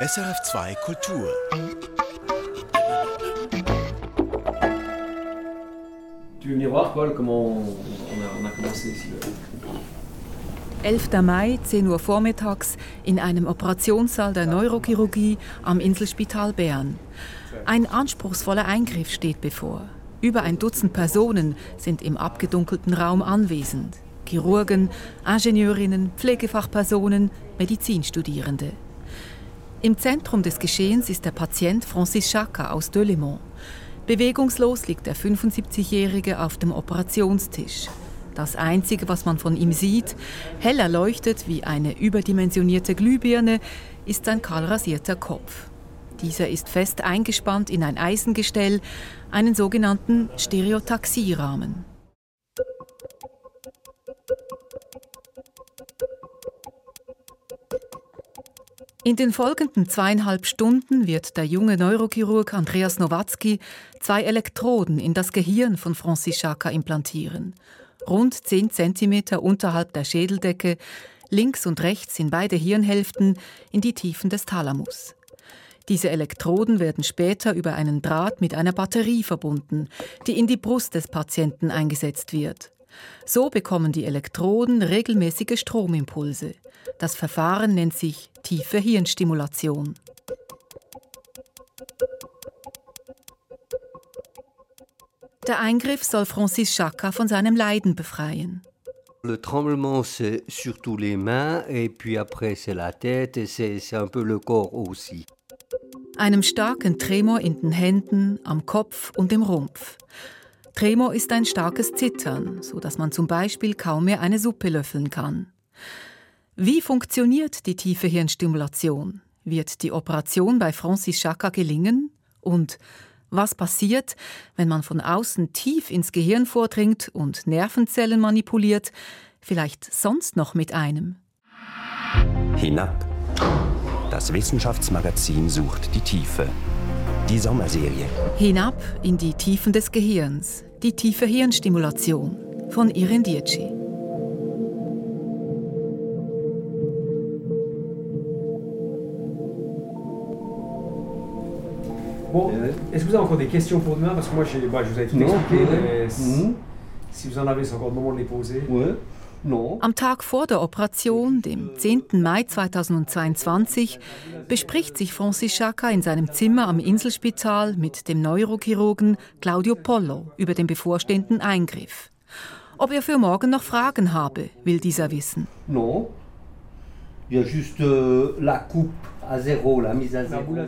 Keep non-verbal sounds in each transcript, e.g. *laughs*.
SRF2 Kultur. Tu veux venir voir, Paul, comment on, a, on a commencé ici 11. Mai, 10 Uhr vormittags, in einem Operationssaal der Neurochirurgie am Inselspital Bern. Ein anspruchsvoller Eingriff steht bevor. Über ein Dutzend Personen sind im abgedunkelten Raum anwesend. Chirurgen, Ingenieurinnen, Pflegefachpersonen, Medizinstudierende. Im Zentrum des Geschehens ist der Patient Francis Chaka aus Delemont. Bewegungslos liegt der 75-Jährige auf dem Operationstisch. Das Einzige, was man von ihm sieht, hell erleuchtet wie eine überdimensionierte Glühbirne, ist sein kahlrasierter Kopf. Dieser ist fest eingespannt in ein Eisengestell, einen sogenannten Stereotaxierahmen. In den folgenden zweieinhalb Stunden wird der junge Neurochirurg Andreas Nowatzki zwei Elektroden in das Gehirn von Francis Chaka implantieren. Rund 10 cm unterhalb der Schädeldecke, links und rechts in beide Hirnhälften in die Tiefen des Thalamus. Diese Elektroden werden später über einen Draht mit einer Batterie verbunden, die in die Brust des Patienten eingesetzt wird. So bekommen die Elektroden regelmäßige Stromimpulse. Das Verfahren nennt sich tiefe Hirnstimulation. Der Eingriff soll Francis Chaka von seinem Leiden befreien. Le tremblement, c'est surtout les mains, et puis après, c'est la tête, et c'est un peu le corps aussi. Einem starken Tremor in den Händen, am Kopf und im Rumpf. Tremor ist ein starkes Zittern, so dass man zum Beispiel kaum mehr eine Suppe löffeln kann. Wie funktioniert die tiefe Hirnstimulation? Wird die Operation bei Francis Chaka gelingen? Und was passiert, wenn man von außen tief ins Gehirn vordringt und Nervenzellen manipuliert, vielleicht sonst noch mit einem? Hinab. Das Wissenschaftsmagazin sucht die Tiefe. Die Sommerserie. Hinab in die Tiefen des Gehirns. Die tiefe Hirnstimulation von Irin Dietschi. Bon, est-ce que vous avez encore des questions pour demain? Parce que moi, bah, je vous avais tout expliqué, mais mhm. si vous en avez, c'est encore le moment de les poser. Ouais. Am Tag vor der Operation, dem 10. Mai 2022, bespricht sich Francis Chaka in seinem Zimmer am Inselspital mit dem Neurochirurgen Claudio Pollo über den bevorstehenden Eingriff. Ob er für morgen noch Fragen habe, will dieser wissen.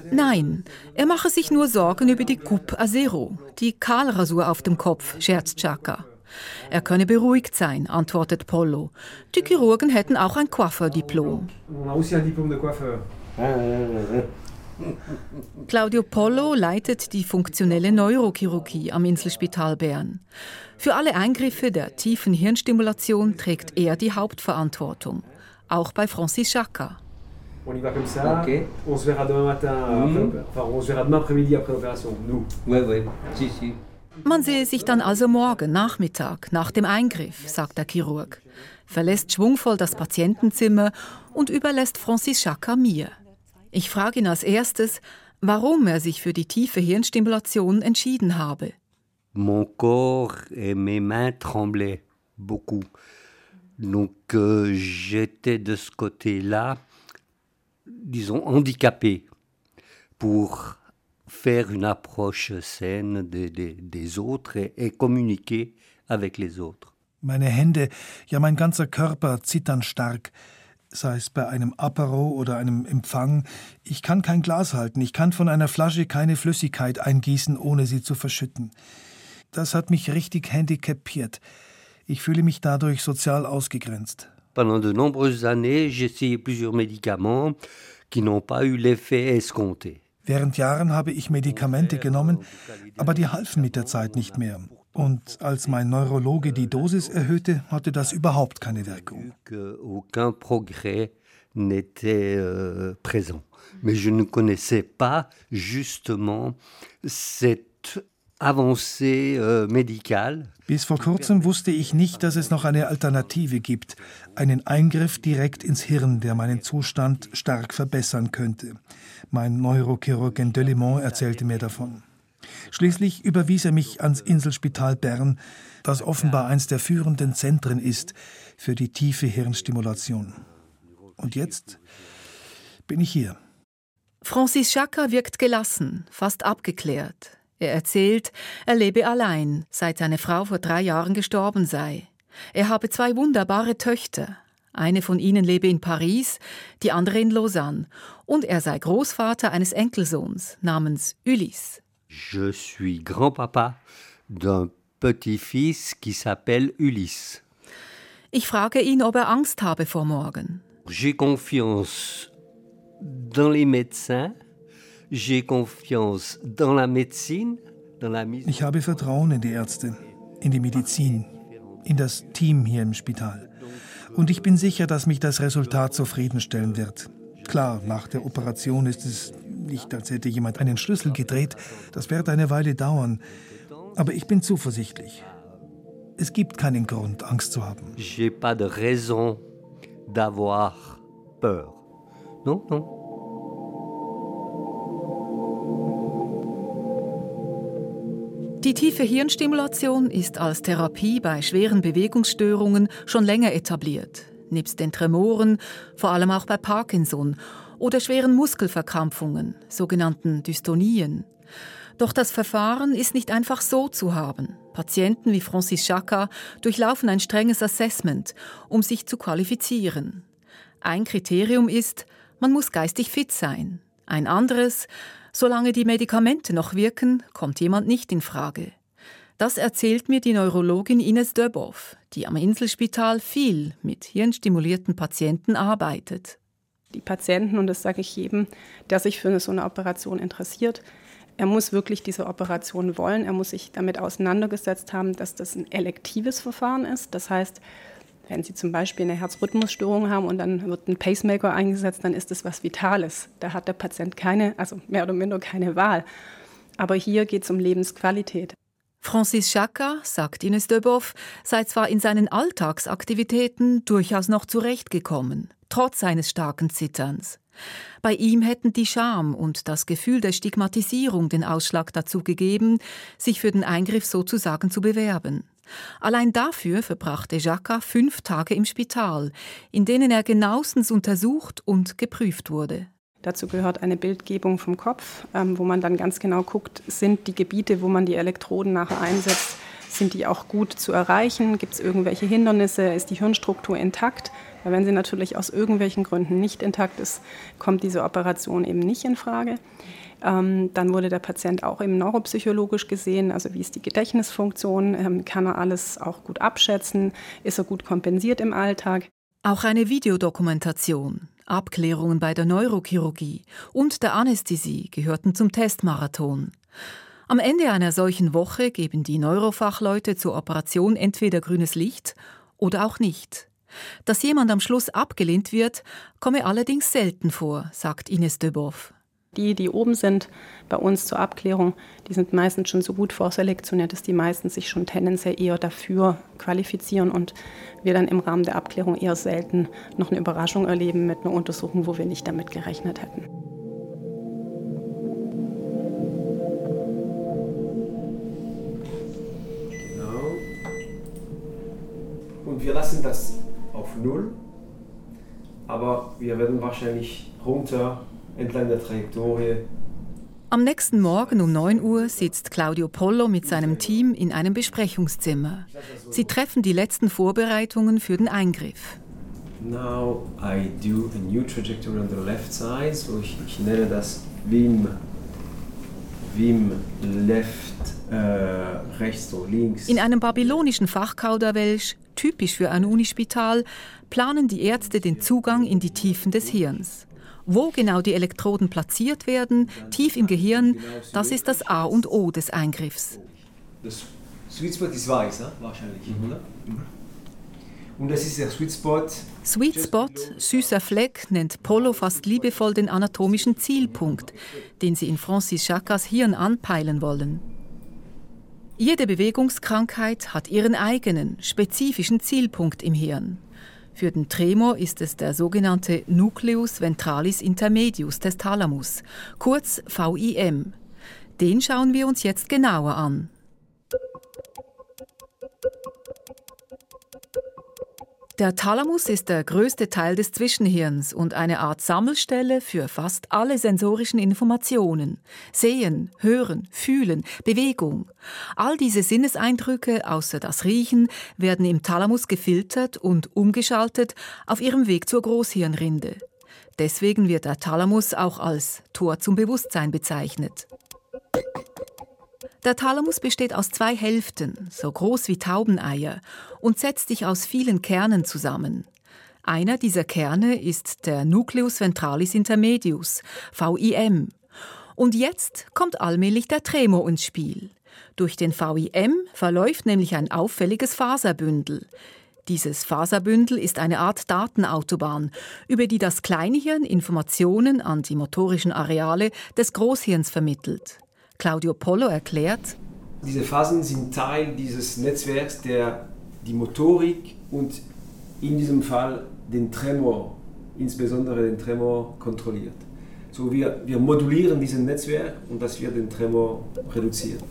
Euh. Nein, er mache sich nur Sorgen über die Coupe à zéro, die Kahlrasur auf dem Kopf, scherzt Chaka. Er könne beruhigt sein, antwortet Pollo. Die Chirurgen hätten auch ein Coiffeur-Diplom. Claudio Pollo leitet die funktionelle Neurochirurgie am Inselspital Bern. Für alle Eingriffe der tiefen Hirnstimulation trägt er die Hauptverantwortung, auch bei Francis Chaka. On y va comme ça. Okay. On se verra demain matin, mmh. enfin on se verra demain après-midi après l'opération. Nous. Ouais, ouais. Si, si. Man sehe sich dann also morgen Nachmittag nach dem Eingriff, sagt der Chirurg, verlässt schwungvoll das Patientenzimmer und überlässt Francis Chaka mir. Ich frage ihn als erstes, warum er sich für die tiefe Hirnstimulation entschieden habe. Mon corps et mes mains tremblaient beaucoup. Donc euh, j'étais de ce côté-là, disons, handicapé pour faire une approche saine des, des, des autres et, et communiquer avec les autres. Meine Hände, ja mein ganzer Körper zittern stark, sei es bei einem Apero oder einem Empfang. Ich kann kein Glas halten, ich kann von einer Flasche keine Flüssigkeit eingießen, ohne sie zu verschütten. Das hat mich richtig handicapiert. Ich fühle mich dadurch sozial ausgegrenzt. Pendant de nombreuses années, j'ai essayé plusieurs médicaments qui n'ont pas eu l'effet escompté. Während Jahren habe ich Medikamente genommen, aber die halfen mit der Zeit nicht mehr. Und als mein Neurologe die Dosis erhöhte, hatte das überhaupt keine Wirkung. Aucun progrès n'était euh, présent. Mais je ne connaissais pas justement cette. Bis vor kurzem wusste ich nicht, dass es noch eine Alternative gibt, einen Eingriff direkt ins Hirn, der meinen Zustand stark verbessern könnte. Mein Neurochirurg in Delimont erzählte mir davon. Schließlich überwies er mich ans Inselspital Bern, das offenbar eines der führenden Zentren ist für die tiefe Hirnstimulation. Und jetzt bin ich hier. Francis Chaka wirkt gelassen, fast abgeklärt. Er erzählt, er lebe allein, seit seine Frau vor drei Jahren gestorben sei. Er habe zwei wunderbare Töchter. Eine von ihnen lebe in Paris, die andere in Lausanne. Und er sei Großvater eines Enkelsohns namens Ulysse. Je suis grand-papa d'un petit-fils qui s'appelle Ulysse. Ich frage ihn, ob er Angst habe vor morgen. J'ai confiance dans les médecins, Ich habe Vertrauen in die Ärzte, in die Medizin, in das Team hier im Spital. Und ich bin sicher, dass mich das Resultat zufriedenstellen wird. Klar, nach der Operation ist es nicht, als hätte jemand einen Schlüssel gedreht. Das wird eine Weile dauern. Aber ich bin zuversichtlich. Es gibt keinen Grund, Angst zu haben. J'ai pas de raison d'avoir peur. Non, non. Die tiefe Hirnstimulation ist als Therapie bei schweren Bewegungsstörungen schon länger etabliert. Nebst den Tremoren, vor allem auch bei Parkinson oder schweren Muskelverkrampfungen, sogenannten Dystonien. Doch das Verfahren ist nicht einfach so zu haben. Patienten wie Francis Chaka durchlaufen ein strenges Assessment, um sich zu qualifizieren. Ein Kriterium ist, man muss geistig fit sein. Ein anderes, solange die Medikamente noch wirken, kommt jemand nicht in Frage. Das erzählt mir die Neurologin Ines Döbow, die am Inselspital viel mit hirnstimulierten Patienten arbeitet. Die Patienten, und das sage ich jedem, der sich für so eine Operation interessiert, er muss wirklich diese Operation wollen. Er muss sich damit auseinandergesetzt haben, dass das ein elektives Verfahren ist. Das heißt, wenn Sie zum Beispiel eine Herzrhythmusstörung haben und dann wird ein Pacemaker eingesetzt, dann ist das was Vitales. Da hat der Patient keine, also mehr oder minder keine Wahl. Aber hier geht es um Lebensqualität. Francis Chaka, sagt Ines Döbow, sei zwar in seinen Alltagsaktivitäten durchaus noch zurechtgekommen, trotz seines starken Zitterns. Bei ihm hätten die Scham und das Gefühl der Stigmatisierung den Ausschlag dazu gegeben, sich für den Eingriff sozusagen zu bewerben. Allein dafür verbrachte Jacques fünf Tage im Spital, in denen er genauestens untersucht und geprüft wurde. Dazu gehört eine Bildgebung vom Kopf, ähm, wo man dann ganz genau guckt, sind die Gebiete, wo man die Elektroden nachher einsetzt, sind die auch gut zu erreichen? Gibt es irgendwelche Hindernisse? Ist die Hirnstruktur intakt? Weil wenn sie natürlich aus irgendwelchen Gründen nicht intakt ist, kommt diese Operation eben nicht in Frage. Ähm, dann wurde der Patient auch eben neuropsychologisch gesehen, also wie ist die Gedächtnisfunktion, ähm, kann er alles auch gut abschätzen, ist er gut kompensiert im Alltag. Auch eine Videodokumentation, Abklärungen bei der Neurochirurgie und der Anästhesie gehörten zum Testmarathon. Am Ende einer solchen Woche geben die Neurofachleute zur Operation entweder grünes Licht oder auch nicht. Dass jemand am Schluss abgelehnt wird, komme allerdings selten vor, sagt Ines Döbow. Die, die oben sind bei uns zur Abklärung, die sind meistens schon so gut vorselektioniert, dass die meisten sich schon tendenziell eher dafür qualifizieren und wir dann im Rahmen der Abklärung eher selten noch eine Überraschung erleben mit einer Untersuchung, wo wir nicht damit gerechnet hätten. Genau. Und wir lassen das auf Null, aber wir werden wahrscheinlich runter entlang der Trajektorie. Am nächsten Morgen um 9 Uhr sitzt Claudio Pollo mit seinem Team in einem Besprechungszimmer. Sie treffen die letzten Vorbereitungen für den Eingriff. Now I do a new trajectory on the left side, so ich, ich nenne das Wim, Wim left, äh, rechts, so links. In einem babylonischen Fachkauderwelsch, typisch für ein Unispital, planen die Ärzte den Zugang in die Tiefen des Hirns. Wo genau die Elektroden platziert werden, tief im Gehirn, das ist das A und O des Eingriffs. Das Sweet Spot ist weiß, ne? wahrscheinlich, oder? Und das ist der Sweet Spot. Sweet Spot, süßer Fleck, nennt Polo fast liebevoll den anatomischen Zielpunkt, den sie in Francis Chakas Hirn anpeilen wollen. Jede Bewegungskrankheit hat ihren eigenen, spezifischen Zielpunkt im Hirn. Für den Tremor ist es der sogenannte Nucleus ventralis intermedius des Thalamus, kurz VIM. Den schauen wir uns jetzt genauer an. Der Thalamus ist der größte Teil des Zwischenhirns und eine Art Sammelstelle für fast alle sensorischen Informationen. Sehen, Hören, Fühlen, Bewegung. All diese Sinneseindrücke, außer das Riechen, werden im Thalamus gefiltert und umgeschaltet auf ihrem Weg zur Großhirnrinde. Deswegen wird der Thalamus auch als Tor zum Bewusstsein bezeichnet. Der Thalamus besteht aus zwei Hälften, so groß wie Taubeneier, und setzt sich aus vielen Kernen zusammen. Einer dieser Kerne ist der Nucleus ventralis intermedius, VIM. Und jetzt kommt allmählich der Tremor ins Spiel. Durch den VIM verläuft nämlich ein auffälliges Faserbündel. Dieses Faserbündel ist eine Art Datenautobahn, über die das Kleinhirn Informationen an die motorischen Areale des Großhirns vermittelt. Claudio Polo erklärt, diese Phasen sind Teil dieses Netzwerks, der die Motorik und in diesem Fall den Tremor, insbesondere den Tremor, kontrolliert. So wir, wir modulieren dieses Netzwerk und das wird den Tremor reduzieren.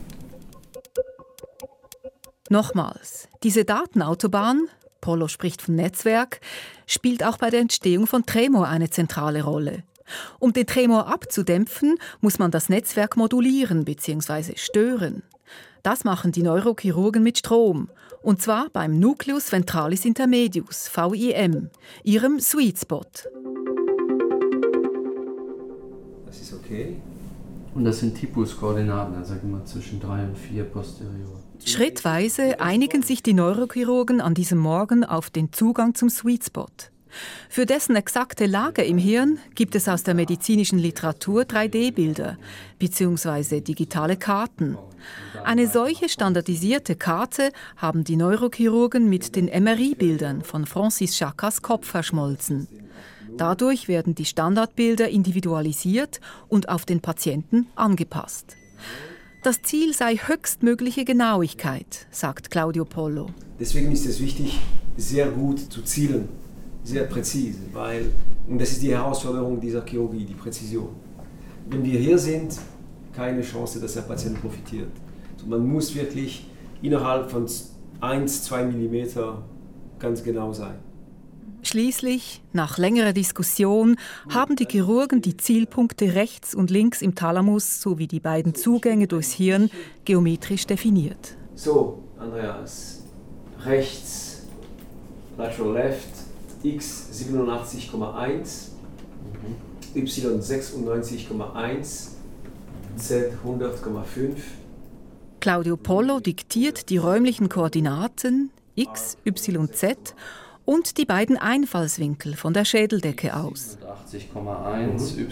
Nochmals, diese Datenautobahn, Polo spricht von Netzwerk, spielt auch bei der Entstehung von Tremor eine zentrale Rolle. Um den Tremor abzudämpfen, muss man das Netzwerk modulieren bzw. stören. Das machen die Neurochirurgen mit Strom. Und zwar beim Nucleus ventralis intermedius, VIM, ihrem Sweet Spot. Das ist okay. Und das sind Typuskoordinaten, also immer zwischen 3 und 4 posterior. Schrittweise einigen sich die Neurochirurgen an diesem Morgen auf den Zugang zum Sweet Spot. Für dessen exakte Lage im Hirn gibt es aus der medizinischen Literatur 3D-Bilder bzw. digitale Karten. Eine solche standardisierte Karte haben die Neurochirurgen mit den MRI-Bildern von Francis Chakas Kopf verschmolzen. Dadurch werden die Standardbilder individualisiert und auf den Patienten angepasst. Das Ziel sei höchstmögliche Genauigkeit, sagt Claudio Polo. Deswegen ist es wichtig, sehr gut zu zielen sehr präzise, weil, und das ist die Herausforderung dieser Chirurgie, die Präzision. Wenn wir hier sind, keine Chance, dass der Patient profitiert. Also man muss wirklich innerhalb von 1, 2 mm ganz genau sein. Schließlich, nach längerer Diskussion, haben die Chirurgen die Zielpunkte rechts und links im Thalamus sowie die beiden Zugänge durchs Hirn geometrisch definiert. So, Andreas, rechts, lateral left, x 87,1, y 96,1, z 100,5. Claudio Polo diktiert die räumlichen Koordinaten x, y, z und die beiden Einfallswinkel von der Schädeldecke aus. 80,1, y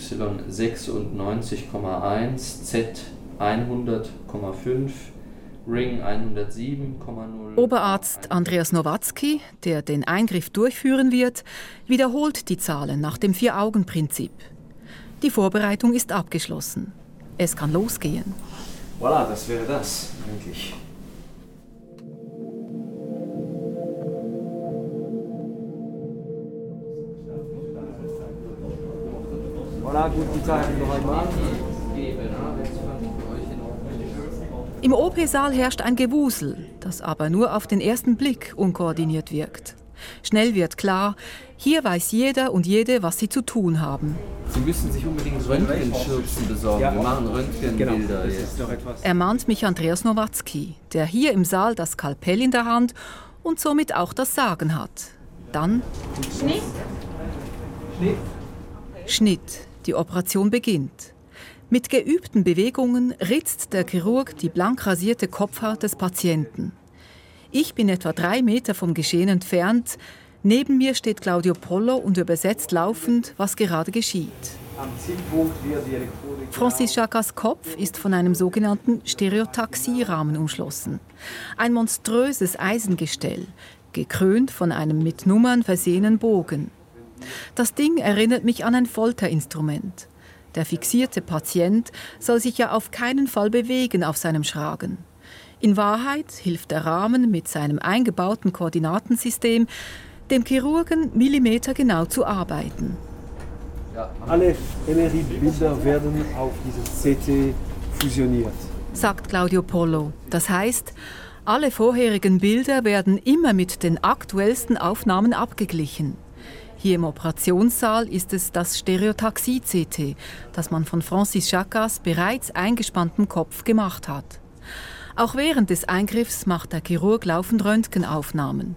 96,1, z 100,5 Ring 107,0. Oberarzt Andreas Nowatzki, der den Eingriff durchführen wird, wiederholt die Zahlen nach dem Vier-Augen-Prinzip. Die Vorbereitung ist abgeschlossen. Es kann losgehen. Voilà, das wäre das eigentlich. Voilà, guten Tag noch einmal. Im OP-Saal herrscht ein Gewusel, das aber nur auf den ersten Blick unkoordiniert wirkt. Schnell wird klar, hier weiß jeder und jede, was sie zu tun haben. Sie müssen sich unbedingt Röntgenschürzen besorgen. Ja. Wir machen Röntgenbilder genau, jetzt. Ermahnt mich Andreas Nowatzki, der hier im Saal das Skalpell in der Hand und somit auch das Sagen hat. Dann Schnitt. Schnitt. Schnitt. Die Operation beginnt. Mit geübten Bewegungen ritzt der Chirurg die blank rasierte Kopfhaut des Patienten. Ich bin etwa drei Meter vom Geschehen entfernt. Neben mir steht Claudio Pollo und übersetzt laufend, was gerade geschieht. Francis Chakas Kopf ist von einem sogenannten Stereotaxierahmen umschlossen. Ein monströses Eisengestell, gekrönt von einem mit Nummern versehenen Bogen. Das Ding erinnert mich an ein Folterinstrument. Der fixierte Patient soll sich ja auf keinen Fall bewegen auf seinem Schragen. In Wahrheit hilft der Rahmen mit seinem eingebauten Koordinatensystem dem Chirurgen millimetergenau zu arbeiten. Alle MRI-Bilder werden auf dieses CT fusioniert. Sagt Claudio Polo. Das heißt, alle vorherigen Bilder werden immer mit den aktuellsten Aufnahmen abgeglichen. Hier im Operationssaal ist es das Stereotaxie-CT, das man von Francis Chakas bereits eingespanntem Kopf gemacht hat. Auch während des Eingriffs macht der Chirurg laufend Röntgenaufnahmen.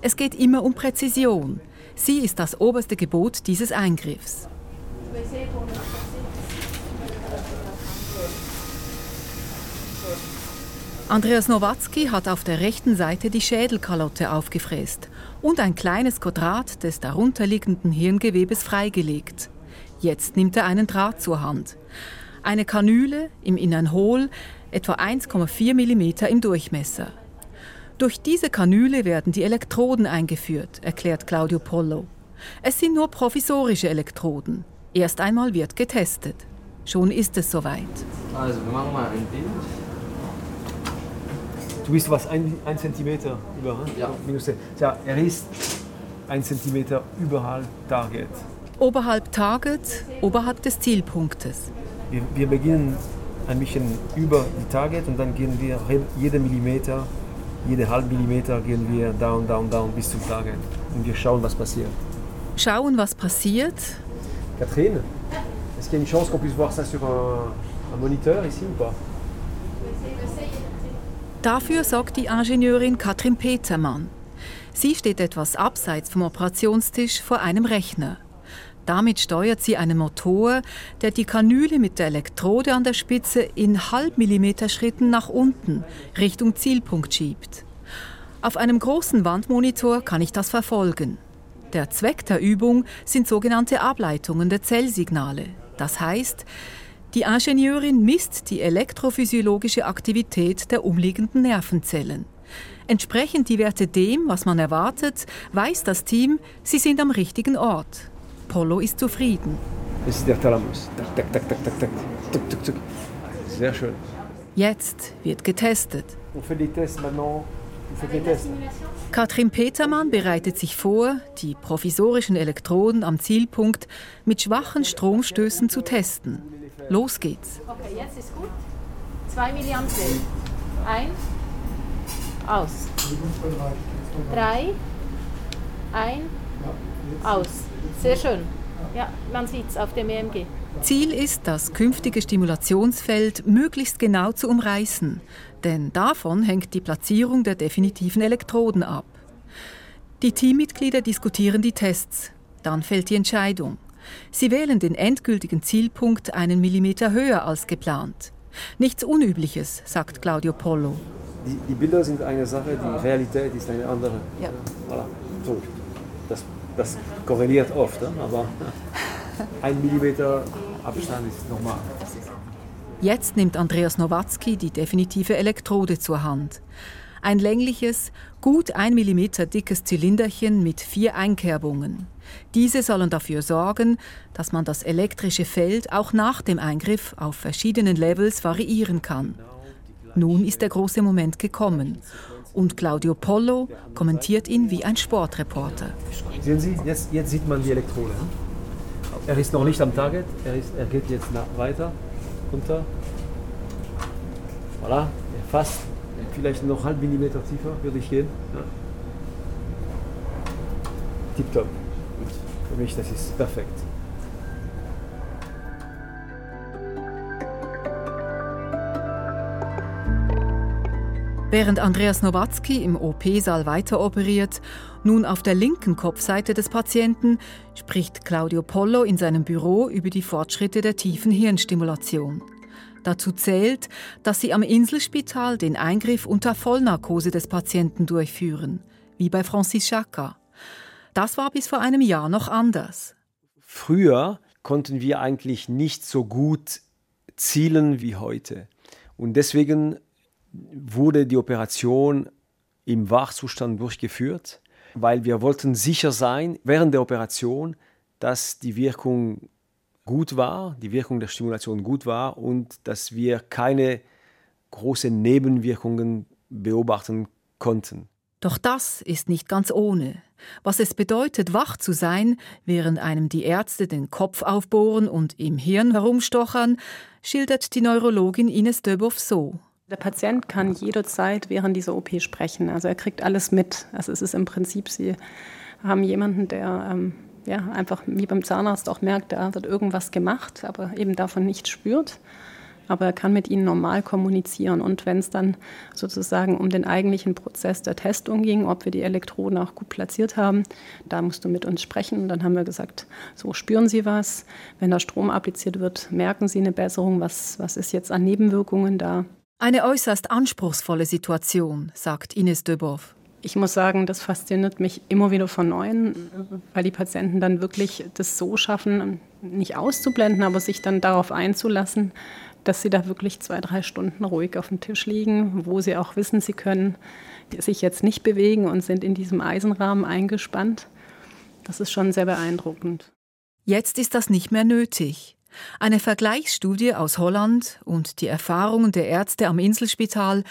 Es geht immer um Präzision. Sie ist das oberste Gebot dieses Eingriffs. Andreas Nowatzki hat auf der rechten Seite die Schädelkalotte aufgefräst und ein kleines Quadrat des darunterliegenden Hirngewebes freigelegt. Jetzt nimmt er einen Draht zur Hand. Eine Kanüle im Innern hohl, etwa 1,4 mm im Durchmesser. Durch diese Kanüle werden die Elektroden eingeführt, erklärt Claudio Pollo. Es sind nur provisorische Elektroden. Erst einmal wird getestet. Schon ist es soweit. Also, wir machen mal ein Bild. Du bist was, ein, ein Zentimeter über? Hm? Ja. Minus, ja, er ist ein Zentimeter überhalb Target. Oberhalb Target, oberhalb des Zielpunktes. Wir, wir beginnen ein bisschen über die Target und dann gehen wir jede Millimeter, jede halbe Millimeter gehen wir down, down, down bis zum Target. Und wir schauen, was passiert. Schauen, was passiert. Catherine, est-ce qu'il y a une chance qu'on puisse voir ça sur un, un moniteur ici ou pas Dafür sorgt die Ingenieurin Katrin Petermann. Sie steht etwas abseits vom Operationstisch vor einem Rechner. Damit steuert sie einen Motor, der die Kanüle mit der Elektrode an der Spitze in Halbmillimeter-Schritten nach unten, Richtung Zielpunkt schiebt. Auf einem großen Wandmonitor kann ich das verfolgen. Der Zweck der Übung sind sogenannte Ableitungen der Zellsignale. Das heißt, die Ingenieurin misst die elektrophysiologische Aktivität der umliegenden Nervenzellen. Entsprechend die Werte dem, was man erwartet, weiß das Team, sie sind am richtigen Ort. Polo ist zufrieden. Das ist der Thalamus. Tak, tak, tak, tak, tak, tak, tuk, tuk. Sehr schön. Jetzt wird getestet. Katrin Petermann bereitet sich vor, die provisorischen Elektroden am Zielpunkt mit schwachen Stromstößen zu testen. Los geht's. Okay, jetzt ist gut. 2 Milliampere. Ein. Aus. Drei. Ein. Aus. Sehr schön. Ja, man sieht es auf dem EMG. Ziel ist, das künftige Stimulationsfeld möglichst genau zu umreißen, denn davon hängt die Platzierung der definitiven Elektroden ab. Die Teammitglieder diskutieren die Tests. Dann fällt die Entscheidung. Sie wählen den endgültigen Zielpunkt einen Millimeter höher als geplant. Nichts Unübliches, sagt Claudio Pollo. Die, die Bilder sind eine Sache, die Realität ist eine andere. Ja. Voilà. So. Das, das korreliert oft, ne? aber *laughs* ein Millimeter Abstand ist normal. Jetzt nimmt Andreas Nowatzki die definitive Elektrode zur Hand. Ein längliches, gut ein Millimeter dickes Zylinderchen mit vier Einkerbungen. Diese sollen dafür sorgen, dass man das elektrische Feld auch nach dem Eingriff auf verschiedenen Levels variieren kann. Nun ist der große Moment gekommen und Claudio Pollo kommentiert ihn wie ein Sportreporter. Sehen Sie, jetzt, jetzt sieht man die Elektrode. Er ist noch nicht am Target, er, ist, er geht jetzt nach, weiter, runter. Voilà, fast, vielleicht noch halb Millimeter tiefer würde ich gehen. Ja. Tipptopp. Für mich, das ist perfekt. Während Andreas Nowatzki im OP-Saal weiteroperiert, nun auf der linken Kopfseite des Patienten, spricht Claudio Pollo in seinem Büro über die Fortschritte der tiefen Hirnstimulation. Dazu zählt, dass sie am Inselspital den Eingriff unter Vollnarkose des Patienten durchführen, wie bei Francis Chaka. Das war bis vor einem Jahr noch anders. Früher konnten wir eigentlich nicht so gut zielen wie heute. Und deswegen wurde die Operation im Wachzustand durchgeführt, weil wir wollten sicher sein während der Operation, dass die Wirkung gut war, die Wirkung der Stimulation gut war und dass wir keine große Nebenwirkungen beobachten konnten. Doch das ist nicht ganz ohne. Was es bedeutet, wach zu sein, während einem die Ärzte den Kopf aufbohren und im Hirn herumstochern, schildert die Neurologin Ines Döbow so. Der Patient kann jederzeit während dieser OP sprechen. Also er kriegt alles mit. Also es ist im Prinzip, Sie haben jemanden, der ähm, ja, einfach wie beim Zahnarzt auch merkt, da wird irgendwas gemacht, aber eben davon nichts spürt aber er kann mit ihnen normal kommunizieren. Und wenn es dann sozusagen um den eigentlichen Prozess der Testung ging, ob wir die Elektroden auch gut platziert haben, da musst du mit uns sprechen. Und dann haben wir gesagt, so spüren Sie was. Wenn der Strom appliziert wird, merken Sie eine Besserung. Was, was ist jetzt an Nebenwirkungen da? Eine äußerst anspruchsvolle Situation, sagt Ines Döbow. Ich muss sagen, das fasziniert mich immer wieder von Neuem, weil die Patienten dann wirklich das so schaffen, nicht auszublenden, aber sich dann darauf einzulassen, dass sie da wirklich zwei, drei Stunden ruhig auf dem Tisch liegen, wo sie auch wissen, sie können sich jetzt nicht bewegen und sind in diesem Eisenrahmen eingespannt. Das ist schon sehr beeindruckend. Jetzt ist das nicht mehr nötig. Eine Vergleichsstudie aus Holland und die Erfahrungen der Ärzte am Inselspital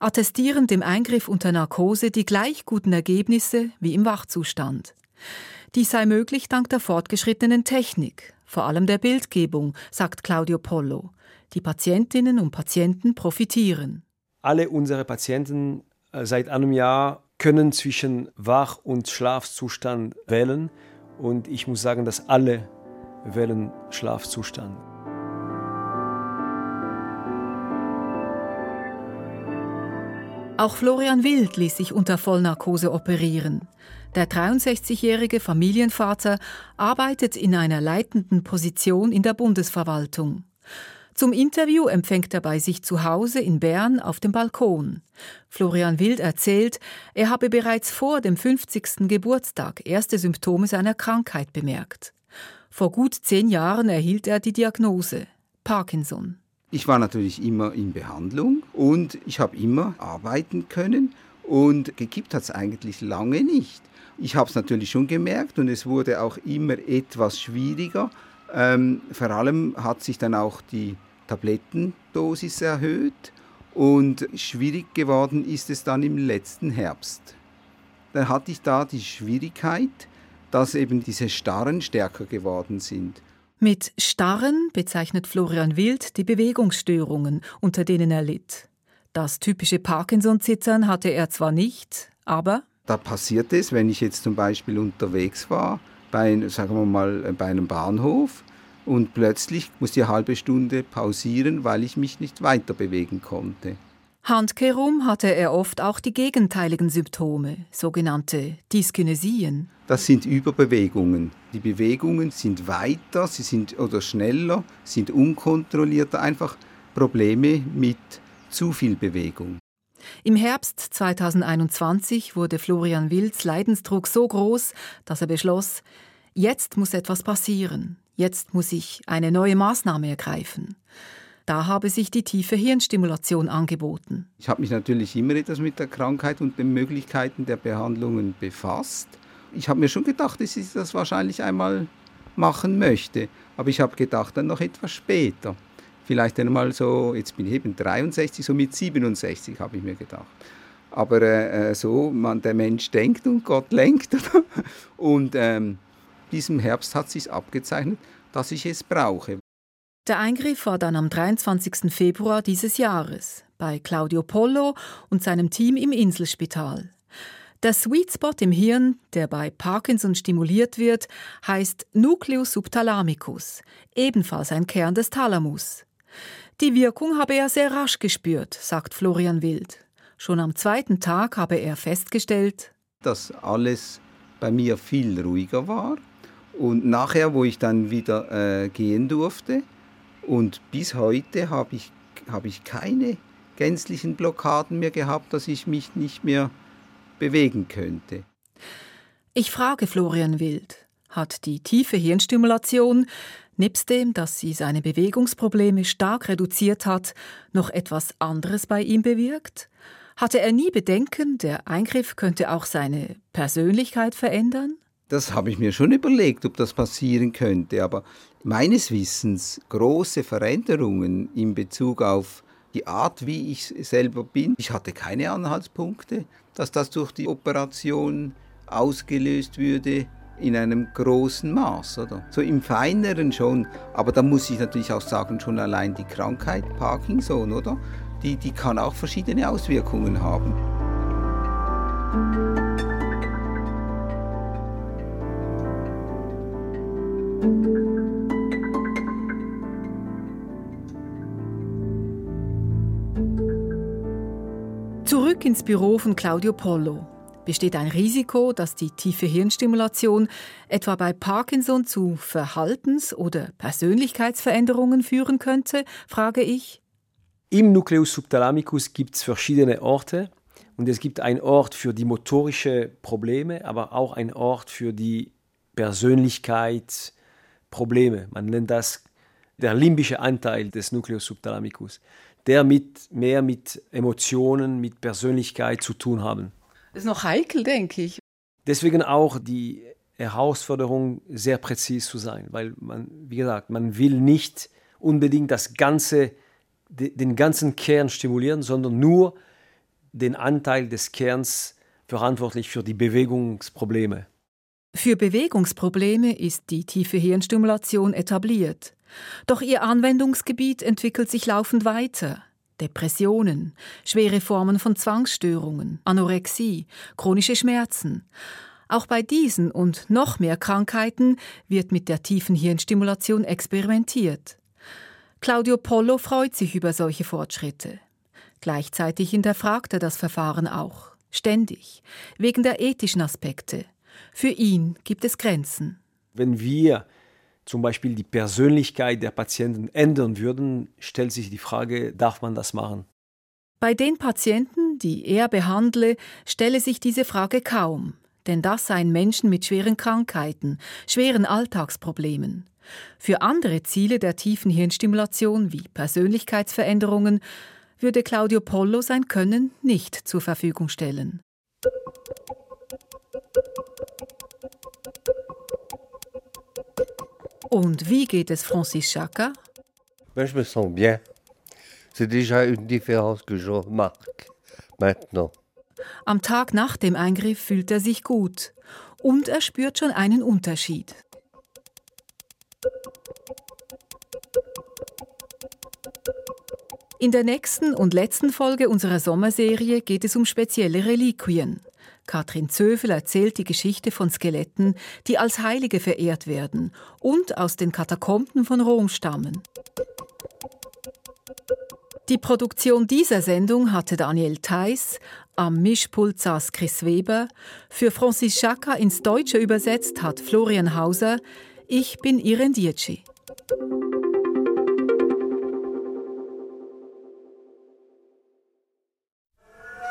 attestieren dem Eingriff unter Narkose die gleich guten Ergebnisse wie im Wachzustand. Dies sei möglich dank der fortgeschrittenen Technik, vor allem der Bildgebung, sagt Claudio Pollo. Die Patientinnen und Patienten profitieren. Alle unsere Patienten äh, seit einem Jahr können zwischen Wach- und Schlafzustand wählen. Und ich muss sagen, dass alle wählen Schlafzustand. Auch Florian Wild ließ sich unter Vollnarkose operieren. Der 63-jährige Familienvater arbeitet in einer leitenden Position in der Bundesverwaltung. Zum Interview empfängt er bei sich zu Hause in Bern auf dem Balkon. Florian Wild erzählt, er habe bereits vor dem 50. Geburtstag erste Symptome seiner Krankheit bemerkt. Vor gut zehn Jahren erhielt er die Diagnose Parkinson. Ich war natürlich immer in Behandlung und ich habe immer arbeiten können und gekippt hat es eigentlich lange nicht. Ich habe es natürlich schon gemerkt und es wurde auch immer etwas schwieriger. Ähm, vor allem hat sich dann auch die Tablettendosis erhöht und schwierig geworden ist es dann im letzten Herbst. Dann hatte ich da die Schwierigkeit, dass eben diese Starren stärker geworden sind. Mit Starren bezeichnet Florian Wild die Bewegungsstörungen, unter denen er litt. Das typische Parkinson-Zittern hatte er zwar nicht, aber da passiert es, wenn ich jetzt zum Beispiel unterwegs war, bei, sagen wir mal, bei einem Bahnhof und plötzlich musste ich eine halbe Stunde pausieren, weil ich mich nicht weiter bewegen konnte. Handkehrum hatte er oft auch die gegenteiligen Symptome, sogenannte Dyskinesien. Das sind Überbewegungen. Die Bewegungen sind weiter, sie sind oder schneller, sind unkontrollierter, einfach Probleme mit zu viel Bewegung. Im Herbst 2021 wurde Florian Wilds Leidensdruck so groß, dass er beschloss, jetzt muss etwas passieren. Jetzt muss ich eine neue Maßnahme ergreifen. Da habe sich die tiefe Hirnstimulation angeboten. Ich habe mich natürlich immer etwas mit der Krankheit und den Möglichkeiten der Behandlungen befasst. Ich habe mir schon gedacht, dass ich das wahrscheinlich einmal machen möchte. Aber ich habe gedacht, dann noch etwas später. Vielleicht einmal so, jetzt bin ich eben 63, so mit 67 habe ich mir gedacht. Aber äh, so, man, der Mensch denkt und Gott lenkt. und ähm, diesem Herbst hat sich abgezeichnet, dass ich es brauche. Der Eingriff war dann am 23. Februar dieses Jahres bei Claudio Pollo und seinem Team im Inselspital. Der Sweet Spot im Hirn, der bei Parkinson stimuliert wird, heißt Nucleus subthalamicus, ebenfalls ein Kern des Thalamus. Die Wirkung habe er sehr rasch gespürt, sagt Florian Wild. Schon am zweiten Tag habe er festgestellt, dass alles bei mir viel ruhiger war und nachher, wo ich dann wieder äh, gehen durfte, und bis heute habe ich, hab ich keine gänzlichen Blockaden mehr gehabt, dass ich mich nicht mehr bewegen könnte. Ich frage Florian Wild, hat die tiefe Hirnstimulation, nebst dem, dass sie seine Bewegungsprobleme stark reduziert hat, noch etwas anderes bei ihm bewirkt? Hatte er nie Bedenken, der Eingriff könnte auch seine Persönlichkeit verändern? Das habe ich mir schon überlegt, ob das passieren könnte, aber meines Wissens große Veränderungen in Bezug auf die Art, wie ich selber bin. Ich hatte keine Anhaltspunkte, dass das durch die Operation ausgelöst würde in einem großen Maß, oder? So im Feineren schon, aber da muss ich natürlich auch sagen, schon allein die Krankheit Parkinson, oder? Die, die kann auch verschiedene Auswirkungen haben. Ins Büro von Claudio Pollo. Besteht ein Risiko, dass die tiefe Hirnstimulation etwa bei Parkinson zu Verhaltens- oder Persönlichkeitsveränderungen führen könnte, frage ich. Im Nucleus subthalamicus gibt es verschiedene Orte und es gibt einen Ort für die motorischen Probleme, aber auch einen Ort für die Persönlichkeitsprobleme. Man nennt das der limbische Anteil des Nucleus subthalamicus, der mit, mehr mit Emotionen, mit Persönlichkeit zu tun haben. Das ist noch heikel, denke ich. Deswegen auch die Herausforderung, sehr präzise zu sein, weil man, wie gesagt, man will nicht unbedingt das ganze, den ganzen Kern stimulieren, sondern nur den Anteil des Kerns verantwortlich für die Bewegungsprobleme. Für Bewegungsprobleme ist die tiefe Hirnstimulation etabliert. Doch ihr Anwendungsgebiet entwickelt sich laufend weiter. Depressionen, schwere Formen von Zwangsstörungen, Anorexie, chronische Schmerzen. Auch bei diesen und noch mehr Krankheiten wird mit der tiefen Hirnstimulation experimentiert. Claudio Pollo freut sich über solche Fortschritte. Gleichzeitig hinterfragt er das Verfahren auch, ständig, wegen der ethischen Aspekte. Für ihn gibt es Grenzen. Wenn wir zum Beispiel die Persönlichkeit der Patienten ändern würden, stellt sich die Frage, darf man das machen? Bei den Patienten, die er behandle, stelle sich diese Frage kaum, denn das seien Menschen mit schweren Krankheiten, schweren Alltagsproblemen. Für andere Ziele der tiefen Hirnstimulation wie Persönlichkeitsveränderungen würde Claudio Pollo sein Können nicht zur Verfügung stellen. Und wie geht es Francis Chaka? Je me sens bien. C'est déjà une différence que je remarque maintenant. Am Tag nach dem Eingriff fühlt er sich gut und er spürt schon einen Unterschied. In der nächsten und letzten Folge unserer Sommerserie geht es um spezielle Reliquien. Katrin Zöfel erzählt die Geschichte von Skeletten, die als Heilige verehrt werden und aus den Katakomben von Rom stammen. Die Produktion dieser Sendung hatte Daniel Theiss, am Mischpult saß Chris Weber, für Francis Chaka ins Deutsche übersetzt hat Florian Hauser, ich bin Irene Dietschi.